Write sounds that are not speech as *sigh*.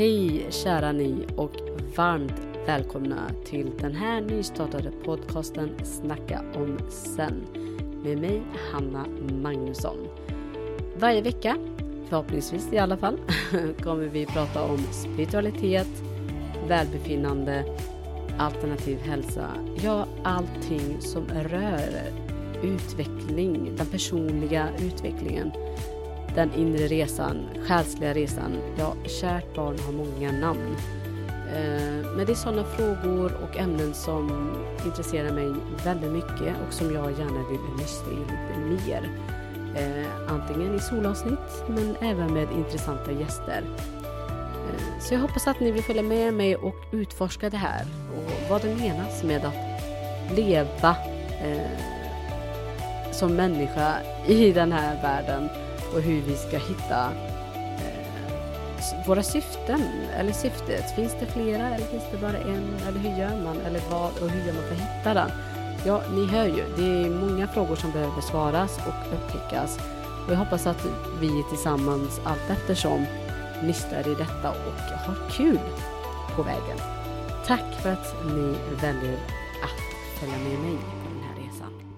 Hej kära ni och varmt välkomna till den här nystartade podcasten Snacka om sen med mig Hanna Magnusson. Varje vecka, förhoppningsvis i alla fall, *laughs* kommer vi prata om spiritualitet, välbefinnande, alternativ hälsa, ja allting som rör utveckling, den personliga utvecklingen den inre resan, själsliga resan. Ja, kärt barn har många namn. Eh, men det är sådana frågor och ämnen som intresserar mig väldigt mycket och som jag gärna vill lyssna i lite mer. Eh, antingen i solavsnitt men även med intressanta gäster. Eh, så jag hoppas att ni vill följa med mig och utforska det här och vad det menas med att leva som människa i den här världen och hur vi ska hitta eh, våra syften. Eller syftet, finns det flera eller finns det bara en? Eller hur gör man? Eller vad och hur gör man för att hitta den? Ja, ni hör ju, det är många frågor som behöver besvaras och upptäckas. Och jag hoppas att vi tillsammans allt eftersom nystar i detta och har kul på vägen. Tack för att ni väljer att följa med mig på den här resan.